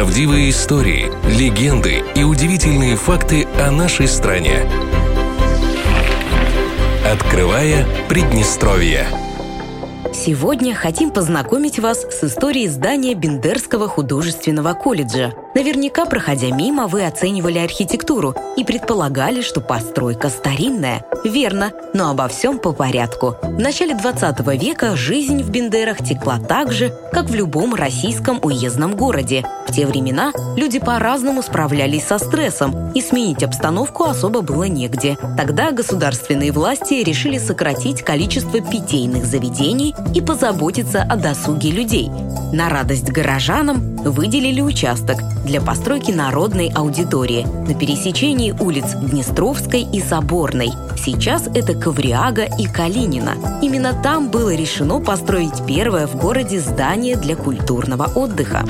Правдивые истории, легенды и удивительные факты о нашей стране. Открывая Приднестровье. Сегодня хотим познакомить вас с историей здания Бендерского художественного колледжа. Наверняка, проходя мимо, вы оценивали архитектуру и предполагали, что постройка старинная. Верно, но обо всем по порядку. В начале 20 века жизнь в Бендерах текла так же, как в любом российском уездном городе. В те времена люди по-разному справлялись со стрессом, и сменить обстановку особо было негде. Тогда государственные власти решили сократить количество питейных заведений и позаботиться о досуге людей. На радость горожанам выделили участок для постройки народной аудитории на пересечении улиц Днестровской и Соборной. Сейчас это Ковриага и Калинина. Именно там было решено построить первое в городе здание для культурного отдыха.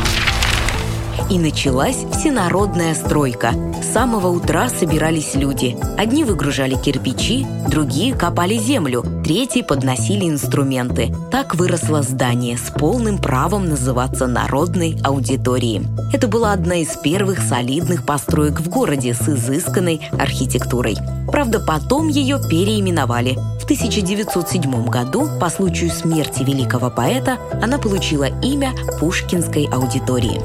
И началась всенародная стройка. С самого утра собирались люди. Одни выгружали кирпичи, другие копали землю, третьи подносили инструменты. Так выросло здание с полным правом называться народной аудиторией. Это была одна из первых солидных построек в городе с изысканной архитектурой. Правда, потом ее переименовали. В 1907 году, по случаю смерти великого поэта, она получила имя Пушкинской аудитории.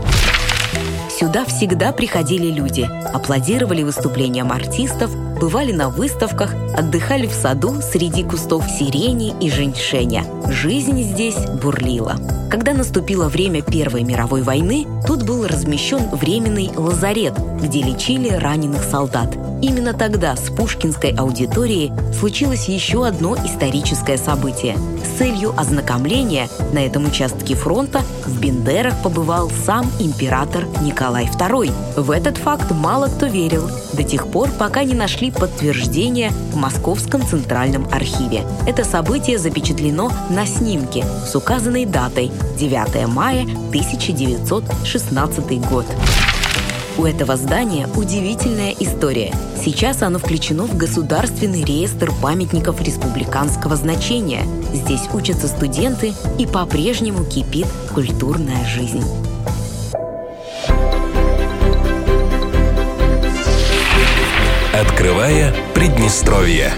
Сюда всегда приходили люди, аплодировали выступлениям артистов, бывали на выставках, отдыхали в саду среди кустов сирени и женьшеня. Жизнь здесь бурлила. Когда наступило время Первой мировой войны, тут был размещен временный лазарет, где лечили раненых солдат. Именно тогда с Пушкинской аудиторией случилось еще одно историческое событие. С целью ознакомления на этом участке фронта в Бендерах побывал сам император Николай II. В этот факт мало кто верил, до тех пор, пока не нашли подтверждение в Московском центральном архиве. Это событие запечатлено на снимке с указанной датой 9 мая 1916 год. У этого здания удивительная история. Сейчас оно включено в Государственный реестр памятников республиканского значения. Здесь учатся студенты и по-прежнему кипит культурная жизнь. Открывая Приднестровье.